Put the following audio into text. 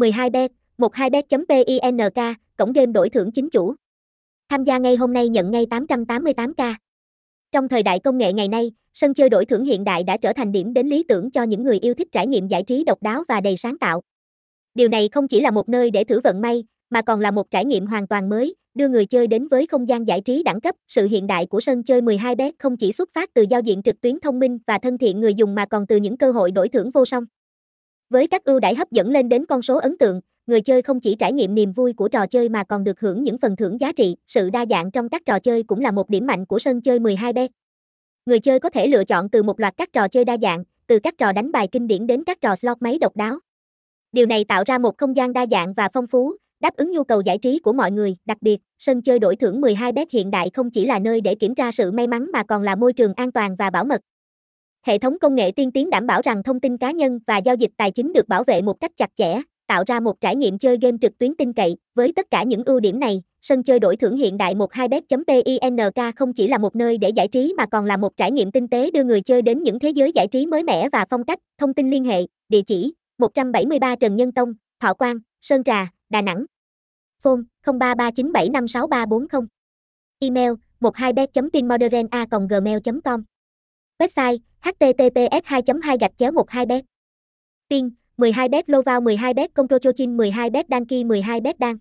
12bet, 12bet.pink, cổng game đổi thưởng chính chủ. Tham gia ngay hôm nay nhận ngay 888k. Trong thời đại công nghệ ngày nay, sân chơi đổi thưởng hiện đại đã trở thành điểm đến lý tưởng cho những người yêu thích trải nghiệm giải trí độc đáo và đầy sáng tạo. Điều này không chỉ là một nơi để thử vận may, mà còn là một trải nghiệm hoàn toàn mới, đưa người chơi đến với không gian giải trí đẳng cấp. Sự hiện đại của sân chơi 12bet không chỉ xuất phát từ giao diện trực tuyến thông minh và thân thiện người dùng mà còn từ những cơ hội đổi thưởng vô song. Với các ưu đãi hấp dẫn lên đến con số ấn tượng, người chơi không chỉ trải nghiệm niềm vui của trò chơi mà còn được hưởng những phần thưởng giá trị. Sự đa dạng trong các trò chơi cũng là một điểm mạnh của sân chơi 12bet. Người chơi có thể lựa chọn từ một loạt các trò chơi đa dạng, từ các trò đánh bài kinh điển đến các trò slot máy độc đáo. Điều này tạo ra một không gian đa dạng và phong phú, đáp ứng nhu cầu giải trí của mọi người. Đặc biệt, sân chơi đổi thưởng 12bet hiện đại không chỉ là nơi để kiểm tra sự may mắn mà còn là môi trường an toàn và bảo mật. Hệ thống công nghệ tiên tiến đảm bảo rằng thông tin cá nhân và giao dịch tài chính được bảo vệ một cách chặt chẽ, tạo ra một trải nghiệm chơi game trực tuyến tin cậy. Với tất cả những ưu điểm này, sân chơi đổi thưởng hiện đại 12bet.pink không chỉ là một nơi để giải trí mà còn là một trải nghiệm tinh tế đưa người chơi đến những thế giới giải trí mới mẻ và phong cách. Thông tin liên hệ, địa chỉ 173 Trần Nhân Tông, Thọ Quang, Sơn Trà, Đà Nẵng. Phone 0339756340. Email 12bet.pinmodern.gmail.com Website https 2 2 gạch chéo 12 bet Pin 12 bet Loval 12 bet Control 12 bet Danki 12 bet Đan